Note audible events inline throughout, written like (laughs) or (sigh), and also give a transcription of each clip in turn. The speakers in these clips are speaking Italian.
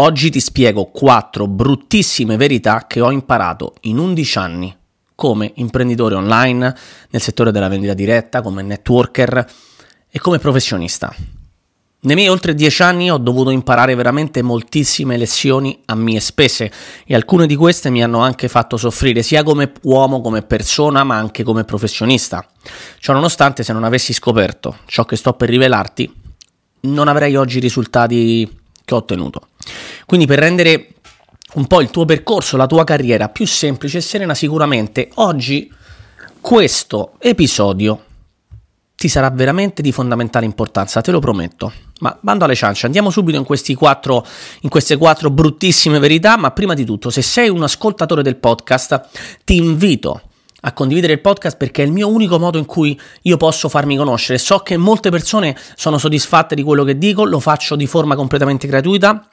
Oggi ti spiego quattro bruttissime verità che ho imparato in 11 anni come imprenditore online, nel settore della vendita diretta, come networker e come professionista. Nei miei oltre dieci anni ho dovuto imparare veramente moltissime lezioni a mie spese e alcune di queste mi hanno anche fatto soffrire sia come uomo, come persona, ma anche come professionista. Ciò nonostante, se non avessi scoperto ciò che sto per rivelarti, non avrei oggi i risultati che ho ottenuto. Quindi per rendere un po' il tuo percorso, la tua carriera più semplice e serena sicuramente, oggi questo episodio ti sarà veramente di fondamentale importanza, te lo prometto. Ma bando alle ciance, andiamo subito in, quattro, in queste quattro bruttissime verità, ma prima di tutto, se sei un ascoltatore del podcast, ti invito a condividere il podcast perché è il mio unico modo in cui io posso farmi conoscere. So che molte persone sono soddisfatte di quello che dico, lo faccio di forma completamente gratuita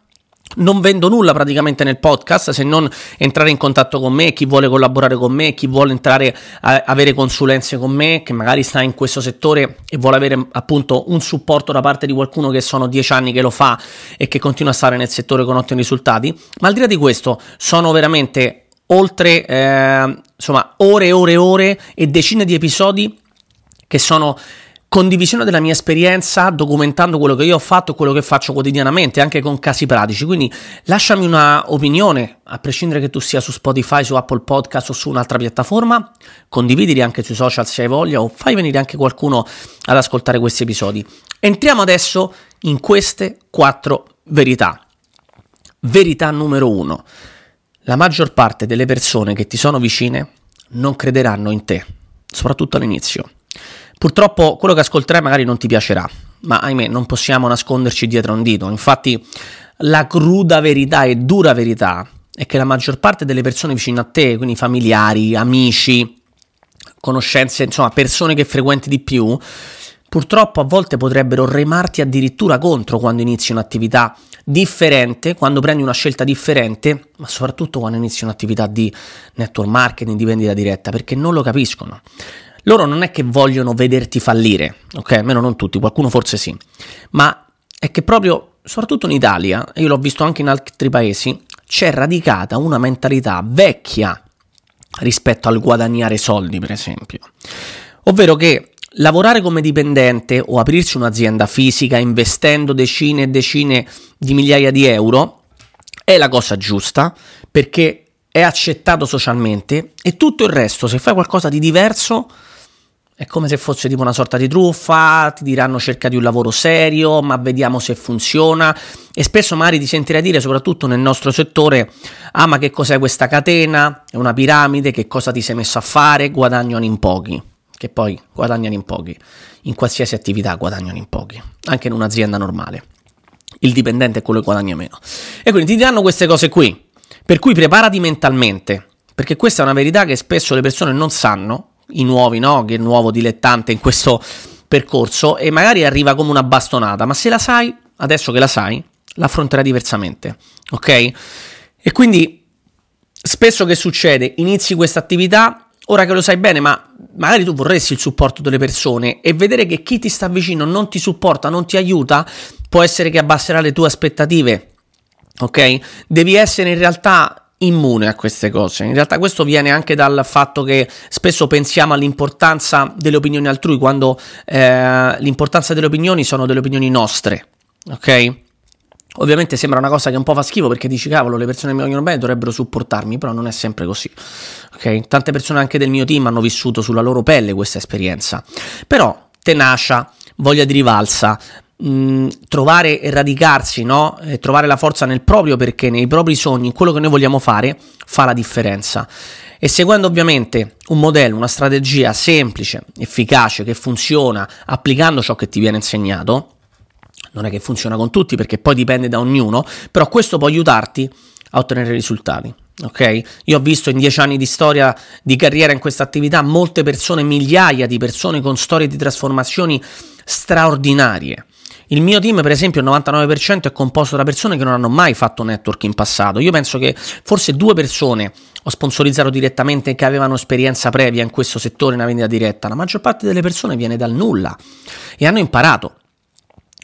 non vendo nulla praticamente nel podcast se non entrare in contatto con me, chi vuole collaborare con me, chi vuole entrare a avere consulenze con me, che magari sta in questo settore e vuole avere appunto un supporto da parte di qualcuno che sono dieci anni che lo fa e che continua a stare nel settore con ottimi risultati. Ma al di là di questo, sono veramente oltre eh, insomma ore e ore e ore e decine di episodi che sono condivisione della mia esperienza, documentando quello che io ho fatto e quello che faccio quotidianamente, anche con casi pratici. Quindi lasciami una opinione, a prescindere che tu sia su Spotify, su Apple Podcast o su un'altra piattaforma, condividili anche sui social se hai voglia o fai venire anche qualcuno ad ascoltare questi episodi. Entriamo adesso in queste quattro verità. Verità numero uno. La maggior parte delle persone che ti sono vicine non crederanno in te, soprattutto all'inizio. Purtroppo quello che ascolterai magari non ti piacerà, ma ahimè non possiamo nasconderci dietro un dito. Infatti la cruda verità e dura verità è che la maggior parte delle persone vicino a te, quindi familiari, amici, conoscenze, insomma persone che frequenti di più, purtroppo a volte potrebbero remarti addirittura contro quando inizi un'attività differente, quando prendi una scelta differente, ma soprattutto quando inizi un'attività di network marketing, di vendita diretta, perché non lo capiscono. Loro non è che vogliono vederti fallire, ok? Almeno non tutti, qualcuno forse sì, ma è che proprio, soprattutto in Italia, e io l'ho visto anche in altri paesi, c'è radicata una mentalità vecchia rispetto al guadagnare soldi, per esempio. Ovvero che lavorare come dipendente o aprirsi un'azienda fisica investendo decine e decine di migliaia di euro è la cosa giusta perché è accettato socialmente e tutto il resto, se fai qualcosa di diverso, è come se fosse tipo una sorta di truffa, ti diranno cerca di un lavoro serio, ma vediamo se funziona. E spesso magari ti sentirai dire, soprattutto nel nostro settore, ah ma che cos'è questa catena? È una piramide, che cosa ti sei messo a fare? Guadagnano in pochi. Che poi guadagnano in pochi. In qualsiasi attività guadagnano in pochi, anche in un'azienda normale. Il dipendente è quello che guadagna meno. E quindi ti diranno queste cose qui. Per cui preparati mentalmente, perché questa è una verità che spesso le persone non sanno i nuovi, no? Che è nuovo dilettante in questo percorso e magari arriva come una bastonata, ma se la sai, adesso che la sai, l'affronterai diversamente, ok? E quindi spesso che succede? Inizi questa attività, ora che lo sai bene, ma magari tu vorresti il supporto delle persone e vedere che chi ti sta vicino non ti supporta, non ti aiuta, può essere che abbasserà le tue aspettative. Ok? Devi essere in realtà immune a queste cose. In realtà questo viene anche dal fatto che spesso pensiamo all'importanza delle opinioni altrui quando eh, l'importanza delle opinioni sono delle opinioni nostre, ok? Ovviamente sembra una cosa che un po' fa schifo perché dici cavolo le persone che mi vogliono bene dovrebbero supportarmi, però non è sempre così. Ok? Tante persone anche del mio team hanno vissuto sulla loro pelle questa esperienza. Però tenacia, voglia di rivalsa, mh, trovare e radicarsi, no? E trovare la forza nel proprio perché, nei propri sogni, in quello che noi vogliamo fare, fa la differenza. E seguendo ovviamente un modello, una strategia semplice, efficace, che funziona, applicando ciò che ti viene insegnato, non è che funziona con tutti perché poi dipende da ognuno, però questo può aiutarti a ottenere risultati. Ok? Io ho visto in dieci anni di storia di carriera in questa attività molte persone, migliaia di persone con storie di trasformazioni straordinarie. Il mio team, per esempio, il 99% è composto da persone che non hanno mai fatto network in passato. Io penso che forse due persone ho sponsorizzato direttamente che avevano esperienza previa in questo settore, in vendita diretta. La maggior parte delle persone viene dal nulla e hanno imparato.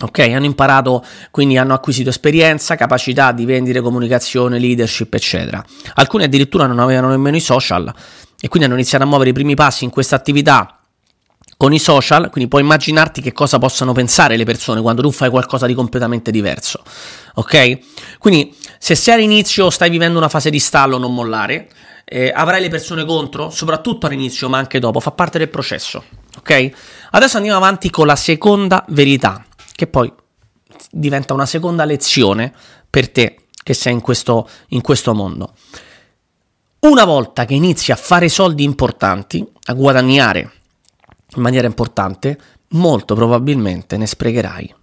Ok, hanno imparato, quindi hanno acquisito esperienza, capacità di vendere, comunicazione, leadership, eccetera. Alcuni addirittura non avevano nemmeno i social e quindi hanno iniziato a muovere i primi passi in questa attività con i social, quindi puoi immaginarti che cosa possano pensare le persone quando tu fai qualcosa di completamente diverso. Ok? Quindi se sei all'inizio stai vivendo una fase di stallo, non mollare. Eh, avrai le persone contro, soprattutto all'inizio, ma anche dopo, fa parte del processo. Ok? Adesso andiamo avanti con la seconda verità, che poi diventa una seconda lezione per te che sei in questo, in questo mondo. Una volta che inizi a fare soldi importanti, a guadagnare in maniera importante, molto probabilmente ne sprecherai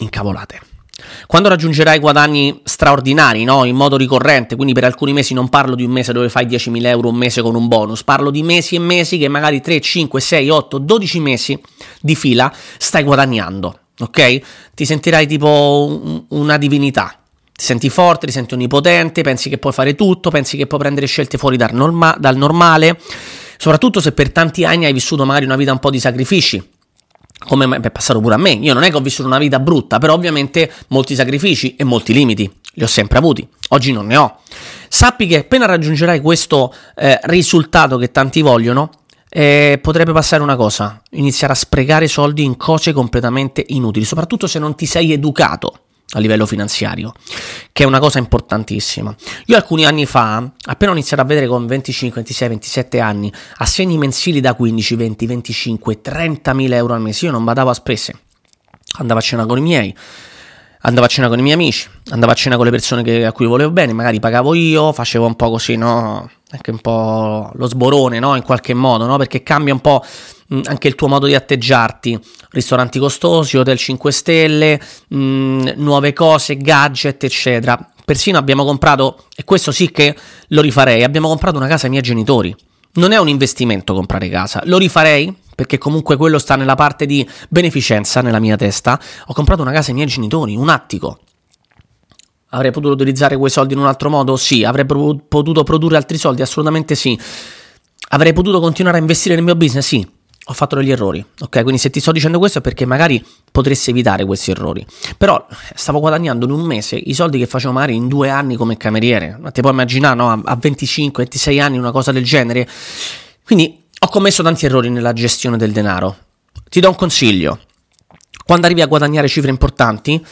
in cavolate. Quando raggiungerai guadagni straordinari, no? in modo ricorrente, quindi per alcuni mesi non parlo di un mese dove fai 10.000 euro un mese con un bonus, parlo di mesi e mesi che magari 3, 5, 6, 8, 12 mesi di fila stai guadagnando, ok? Ti sentirai tipo una divinità, ti senti forte, ti senti onnipotente, pensi che puoi fare tutto, pensi che puoi prendere scelte fuori dal, norma- dal normale soprattutto se per tanti anni hai vissuto magari una vita un po' di sacrifici, come è passato pure a me. Io non è che ho vissuto una vita brutta, però ovviamente molti sacrifici e molti limiti li ho sempre avuti. Oggi non ne ho. Sappi che appena raggiungerai questo eh, risultato che tanti vogliono, eh, potrebbe passare una cosa, iniziare a sprecare soldi in cose completamente inutili, soprattutto se non ti sei educato a livello finanziario, che è una cosa importantissima. Io alcuni anni fa, appena ho iniziato a vedere con 25, 26, 27 anni, assegni mensili da 15, 20, 25, 30 mila euro al mese, io non badavo a spese, andavo a cena con i miei, andavo a cena con i miei amici, andavo a cena con le persone che, a cui volevo bene, magari pagavo io, facevo un po' così, no? Anche un po' lo sborone, no? In qualche modo, no? Perché cambia un po' mh, anche il tuo modo di atteggiarti. Ristoranti costosi, hotel 5 stelle, mh, nuove cose, gadget, eccetera. Persino abbiamo comprato, e questo sì che lo rifarei, abbiamo comprato una casa ai miei genitori. Non è un investimento comprare casa, lo rifarei perché comunque quello sta nella parte di beneficenza nella mia testa. Ho comprato una casa ai miei genitori, un attico. Avrei potuto utilizzare quei soldi in un altro modo? Sì. Avrei potuto produrre altri soldi? Assolutamente sì. Avrei potuto continuare a investire nel mio business? Sì ho fatto degli errori, ok? Quindi se ti sto dicendo questo è perché magari potresti evitare questi errori. Però stavo guadagnando in un mese i soldi che facevo magari in due anni come cameriere. Ti puoi immaginare, no? A 25, 26 anni una cosa del genere. Quindi ho commesso tanti errori nella gestione del denaro. Ti do un consiglio. Quando arrivi a guadagnare cifre importanti,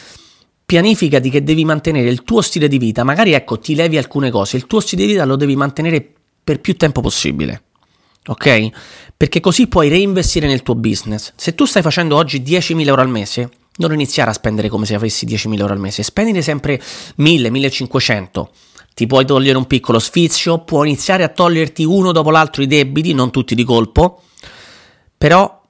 pianificati che devi mantenere il tuo stile di vita. Magari ecco, ti levi alcune cose. Il tuo stile di vita lo devi mantenere per più tempo possibile ok? Perché così puoi reinvestire nel tuo business. Se tu stai facendo oggi 10.000 euro al mese, non iniziare a spendere come se avessi 10.000 euro al mese, spendine sempre 1.000, 1.500. Ti puoi togliere un piccolo sfizio, puoi iniziare a toglierti uno dopo l'altro i debiti, non tutti di colpo, però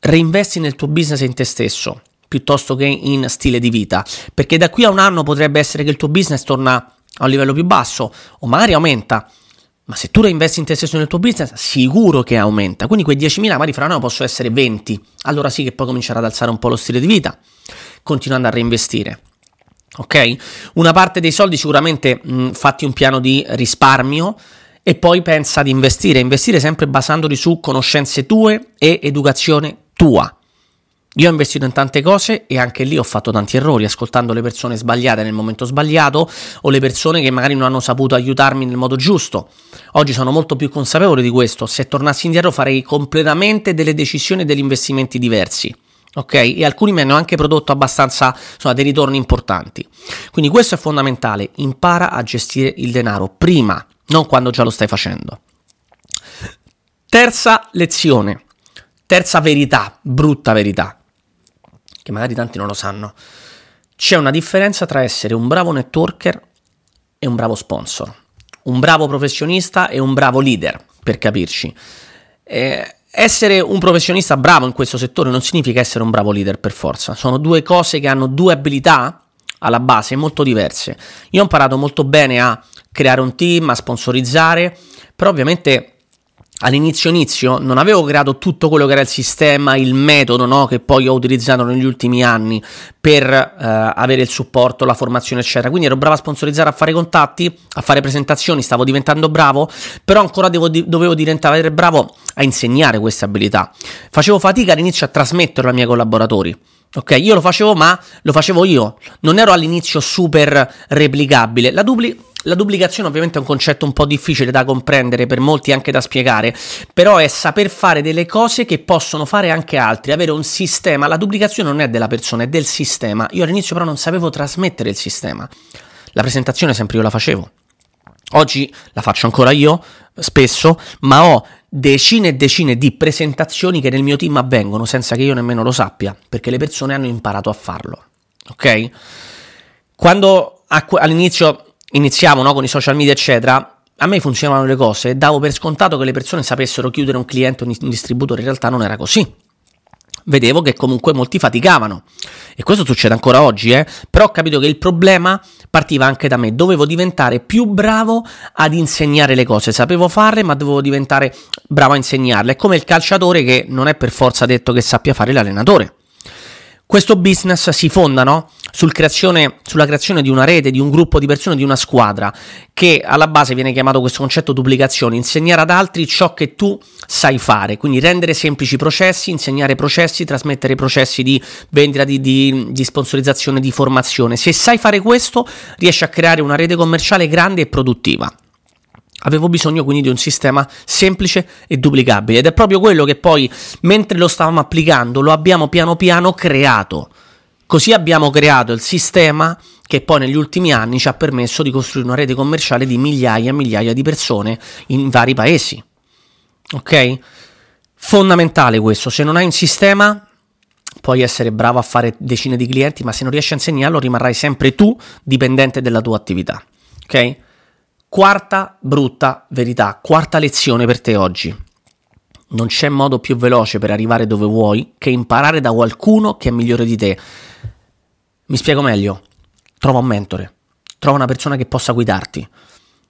reinvesti nel tuo business e in te stesso piuttosto che in stile di vita, perché da qui a un anno potrebbe essere che il tuo business torna a un livello più basso o magari aumenta, ma se tu reinvesti in te stesso nel tuo business, sicuro che aumenta. Quindi quei 10.000 magari fra un anno possono essere 20. Allora sì che puoi cominciare ad alzare un po' lo stile di vita, continuando a reinvestire. Ok? Una parte dei soldi sicuramente mh, fatti un piano di risparmio e poi pensa ad investire. Investire sempre basandoti su conoscenze tue e educazione tua. Io ho investito in tante cose e anche lì ho fatto tanti errori, ascoltando le persone sbagliate nel momento sbagliato o le persone che magari non hanno saputo aiutarmi nel modo giusto. Oggi sono molto più consapevole di questo. Se tornassi indietro farei completamente delle decisioni e degli investimenti diversi. Ok? E alcuni mi hanno anche prodotto abbastanza insomma, dei ritorni importanti. Quindi questo è fondamentale. Impara a gestire il denaro prima, non quando già lo stai facendo. Terza lezione. Terza verità, brutta verità che magari tanti non lo sanno, c'è una differenza tra essere un bravo networker e un bravo sponsor, un bravo professionista e un bravo leader, per capirci. Eh, essere un professionista bravo in questo settore non significa essere un bravo leader per forza, sono due cose che hanno due abilità alla base molto diverse. Io ho imparato molto bene a creare un team, a sponsorizzare, però ovviamente all'inizio inizio non avevo creato tutto quello che era il sistema, il metodo no, che poi ho utilizzato negli ultimi anni per eh, avere il supporto, la formazione eccetera, quindi ero bravo a sponsorizzare, a fare contatti, a fare presentazioni, stavo diventando bravo, però ancora devo, dovevo diventare bravo a insegnare queste abilità. Facevo fatica all'inizio a trasmetterlo ai miei collaboratori, Ok, io lo facevo, ma lo facevo io. Non ero all'inizio super replicabile. La, dupli- la duplicazione ovviamente è un concetto un po' difficile da comprendere per molti anche da spiegare, però è saper fare delle cose che possono fare anche altri, avere un sistema. La duplicazione non è della persona, è del sistema. Io all'inizio però non sapevo trasmettere il sistema. La presentazione sempre io la facevo. Oggi la faccio ancora io, spesso, ma ho decine e decine di presentazioni che nel mio team avvengono senza che io nemmeno lo sappia, perché le persone hanno imparato a farlo. Ok? Quando all'inizio iniziamo no, con i social media, eccetera, a me funzionavano le cose davo per scontato che le persone sapessero chiudere un cliente o un distributore, in realtà non era così vedevo che comunque molti faticavano. E questo succede ancora oggi, eh? però ho capito che il problema partiva anche da me, dovevo diventare più bravo ad insegnare le cose, sapevo farle ma dovevo diventare bravo a insegnarle, è come il calciatore che non è per forza detto che sappia fare l'allenatore. Questo business si fonda no? Sul creazione, sulla creazione di una rete, di un gruppo di persone, di una squadra, che alla base viene chiamato questo concetto duplicazione, insegnare ad altri ciò che tu sai fare, quindi rendere semplici i processi, insegnare processi, trasmettere processi di vendita, di, di, di sponsorizzazione, di formazione. Se sai fare questo, riesci a creare una rete commerciale grande e produttiva. Avevo bisogno quindi di un sistema semplice e duplicabile ed è proprio quello che poi, mentre lo stavamo applicando, lo abbiamo piano piano creato. Così abbiamo creato il sistema che poi negli ultimi anni ci ha permesso di costruire una rete commerciale di migliaia e migliaia di persone in vari paesi. Ok? Fondamentale questo, se non hai un sistema puoi essere bravo a fare decine di clienti, ma se non riesci a insegnarlo rimarrai sempre tu dipendente della tua attività. Ok? Quarta brutta verità, quarta lezione per te oggi. Non c'è modo più veloce per arrivare dove vuoi che imparare da qualcuno che è migliore di te. Mi spiego meglio. Trova un mentore, trova una persona che possa guidarti.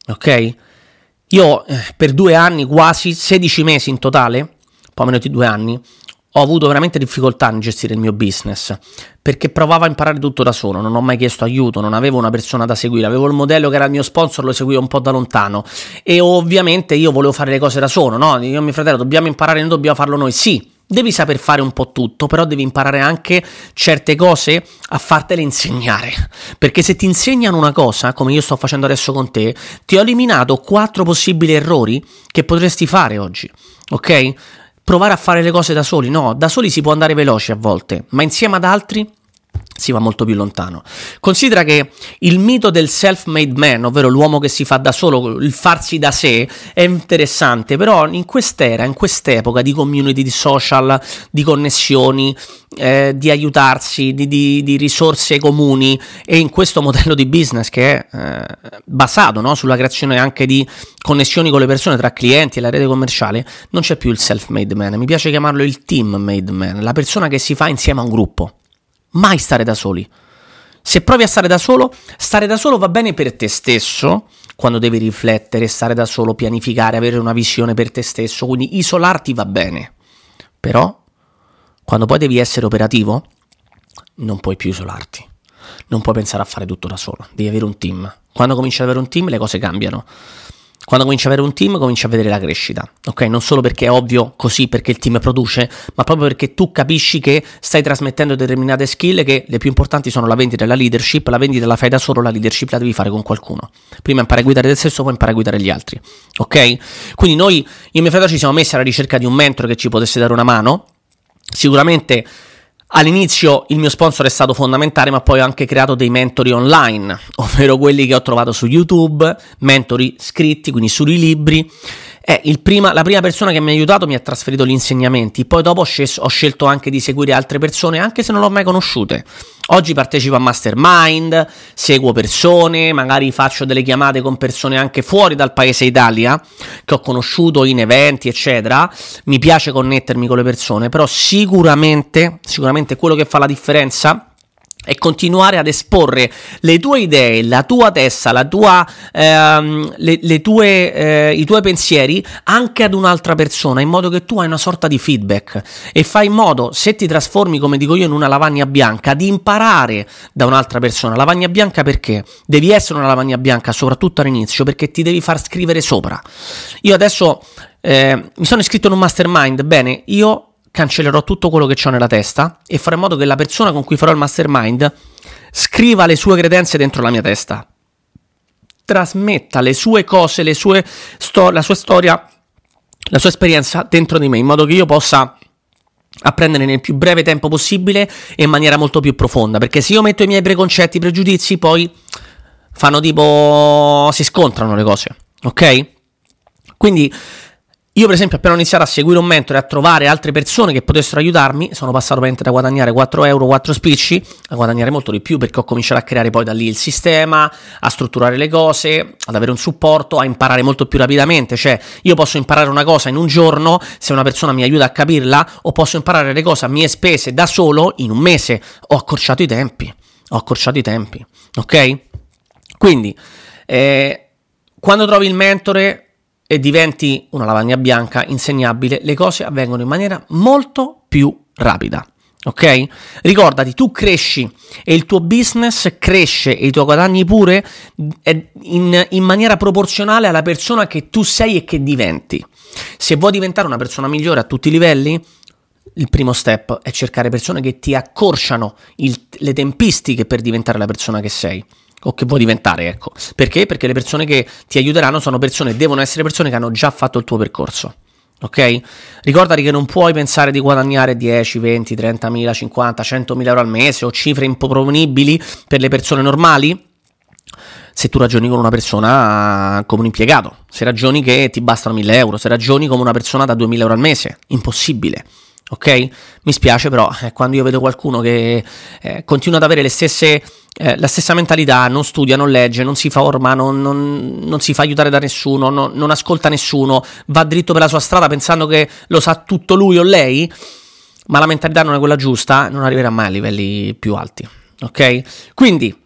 Ok? Io eh, per due anni, quasi 16 mesi in totale, un po' meno di due anni, ho avuto veramente difficoltà nel gestire il mio business perché provavo a imparare tutto da solo, non ho mai chiesto aiuto, non avevo una persona da seguire, avevo il modello che era il mio sponsor, lo seguivo un po' da lontano e ovviamente io volevo fare le cose da solo, no? Io e mio fratello dobbiamo imparare, noi dobbiamo farlo noi, sì. Devi saper fare un po' tutto, però devi imparare anche certe cose a fartele insegnare. Perché se ti insegnano una cosa, come io sto facendo adesso con te, ti ho eliminato quattro possibili errori che potresti fare oggi. Ok? Provare a fare le cose da soli, no, da soli si può andare veloce a volte, ma insieme ad altri si va molto più lontano. Considera che il mito del self-made man, ovvero l'uomo che si fa da solo, il farsi da sé, è interessante, però in quest'era, in quest'epoca di community, di social, di connessioni, eh, di aiutarsi, di, di, di, risorse comuni e in questo modello di business che è eh, basato no, sulla creazione anche di connessioni con le persone tra clienti e la rete commerciale, non c'è più il self-made man, mi piace chiamarlo il team-made man, la persona che si fa insieme a un gruppo mai stare da soli. Se provi a stare da solo, stare da solo va bene per te stesso, quando devi riflettere, stare da solo, pianificare, avere una visione per te stesso, quindi isolarti va bene. Però, quando poi devi essere operativo, non puoi più isolarti. Non puoi pensare a fare tutto da solo, devi avere un team. Quando cominci ad avere un team le cose cambiano. Quando cominci a avere un team, cominci a vedere la crescita, ok? Non solo perché è ovvio così, perché il team produce, ma proprio perché tu capisci che stai trasmettendo determinate skill che le più importanti sono la vendita e la leadership. La vendita la fai da solo, la leadership la devi fare con qualcuno. Prima impara a guidare te stesso, poi impara a guidare gli altri, ok? Quindi noi, io e mio fratello, ci siamo messi alla ricerca di un mentore che ci potesse dare una mano. Sicuramente All'inizio il mio sponsor è stato fondamentale, ma poi ho anche creato dei mentori online, (laughs) ovvero quelli che ho trovato su YouTube, mentori scritti, quindi sui libri. Eh, prima, la prima persona che mi ha aiutato mi ha trasferito gli insegnamenti, poi dopo ho, scel- ho scelto anche di seguire altre persone, anche se non l'ho mai conosciute. Oggi partecipo a mastermind, seguo persone, magari faccio delle chiamate con persone anche fuori dal paese Italia, che ho conosciuto in eventi, eccetera. Mi piace connettermi con le persone, però sicuramente, sicuramente quello che fa la differenza e continuare ad esporre le tue idee, la tua testa, la tua, ehm, le, le tue, eh, i tuoi pensieri anche ad un'altra persona, in modo che tu hai una sorta di feedback e fai in modo, se ti trasformi, come dico io, in una lavagna bianca, di imparare da un'altra persona. Lavagna bianca perché? Devi essere una lavagna bianca, soprattutto all'inizio, perché ti devi far scrivere sopra. Io adesso eh, mi sono iscritto in un mastermind, bene, io cancellerò tutto quello che ho nella testa e farò in modo che la persona con cui farò il mastermind scriva le sue credenze dentro la mia testa. Trasmetta le sue cose, le sue sto- la sua storia, la sua esperienza dentro di me, in modo che io possa apprendere nel più breve tempo possibile e in maniera molto più profonda. Perché se io metto i miei preconcetti, i pregiudizi, poi fanno tipo. si scontrano le cose, ok? Quindi io, per esempio, appena ho iniziato a seguire un mentore a trovare altre persone che potessero aiutarmi, sono passato veramente da guadagnare 4 euro, 4 spicci, a guadagnare molto di più perché ho cominciato a creare poi da lì il sistema, a strutturare le cose, ad avere un supporto, a imparare molto più rapidamente. Cioè, io posso imparare una cosa in un giorno se una persona mi aiuta a capirla, o posso imparare le cose a mie spese da solo in un mese. Ho accorciato i tempi. Ho accorciato i tempi. Ok? Quindi, eh, quando trovi il mentore e diventi una lavagna bianca insegnabile, le cose avvengono in maniera molto più rapida. Ok? Ricordati, tu cresci e il tuo business cresce e i tuoi guadagni pure in, in, maniera proporzionale alla persona che tu sei e che diventi. Se vuoi diventare una persona migliore a tutti i livelli, il primo step è cercare persone che ti accorciano il, le tempistiche per diventare la persona che sei o che vuoi diventare, ecco. Perché? Perché le persone che ti aiuteranno sono persone, devono essere persone che hanno già fatto il tuo percorso. Ok? Ricordati che non puoi pensare di guadagnare 10, 20, 30 mila, 50, 100 mila euro al mese o cifre improponibili per le persone normali se tu ragioni con una persona come un impiegato, se ragioni che ti bastano 1000 euro, se ragioni come una persona da 2000 euro al mese, impossibile ok? Mi spiace però eh, quando io vedo qualcuno che eh, continua ad avere le stesse, eh, la stessa mentalità, non studia, non legge, non si forma, non, non, non si fa aiutare da nessuno, non, non, ascolta nessuno, va dritto per la sua strada pensando che lo sa tutto lui o lei, ma la mentalità non è quella giusta, non arriverà mai a livelli più alti, ok? Quindi,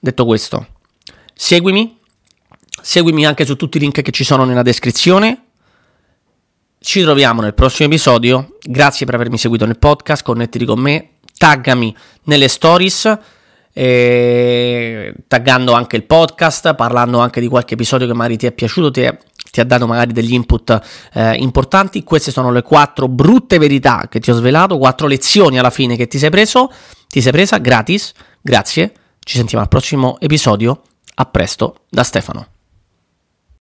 detto questo, seguimi, seguimi anche su tutti i link che ci sono nella descrizione ci troviamo nel prossimo episodio. Grazie per avermi seguito nel podcast. Connettiti con me, taggami nelle stories. Eh, taggando anche il podcast, parlando anche di qualche episodio che magari ti è piaciuto, ti, è, ti ha dato magari degli input eh, importanti. Queste sono le quattro brutte verità che ti ho svelato, quattro lezioni alla fine che ti sei preso, ti sei presa gratis. Grazie, ci sentiamo al prossimo episodio. A presto da Stefano.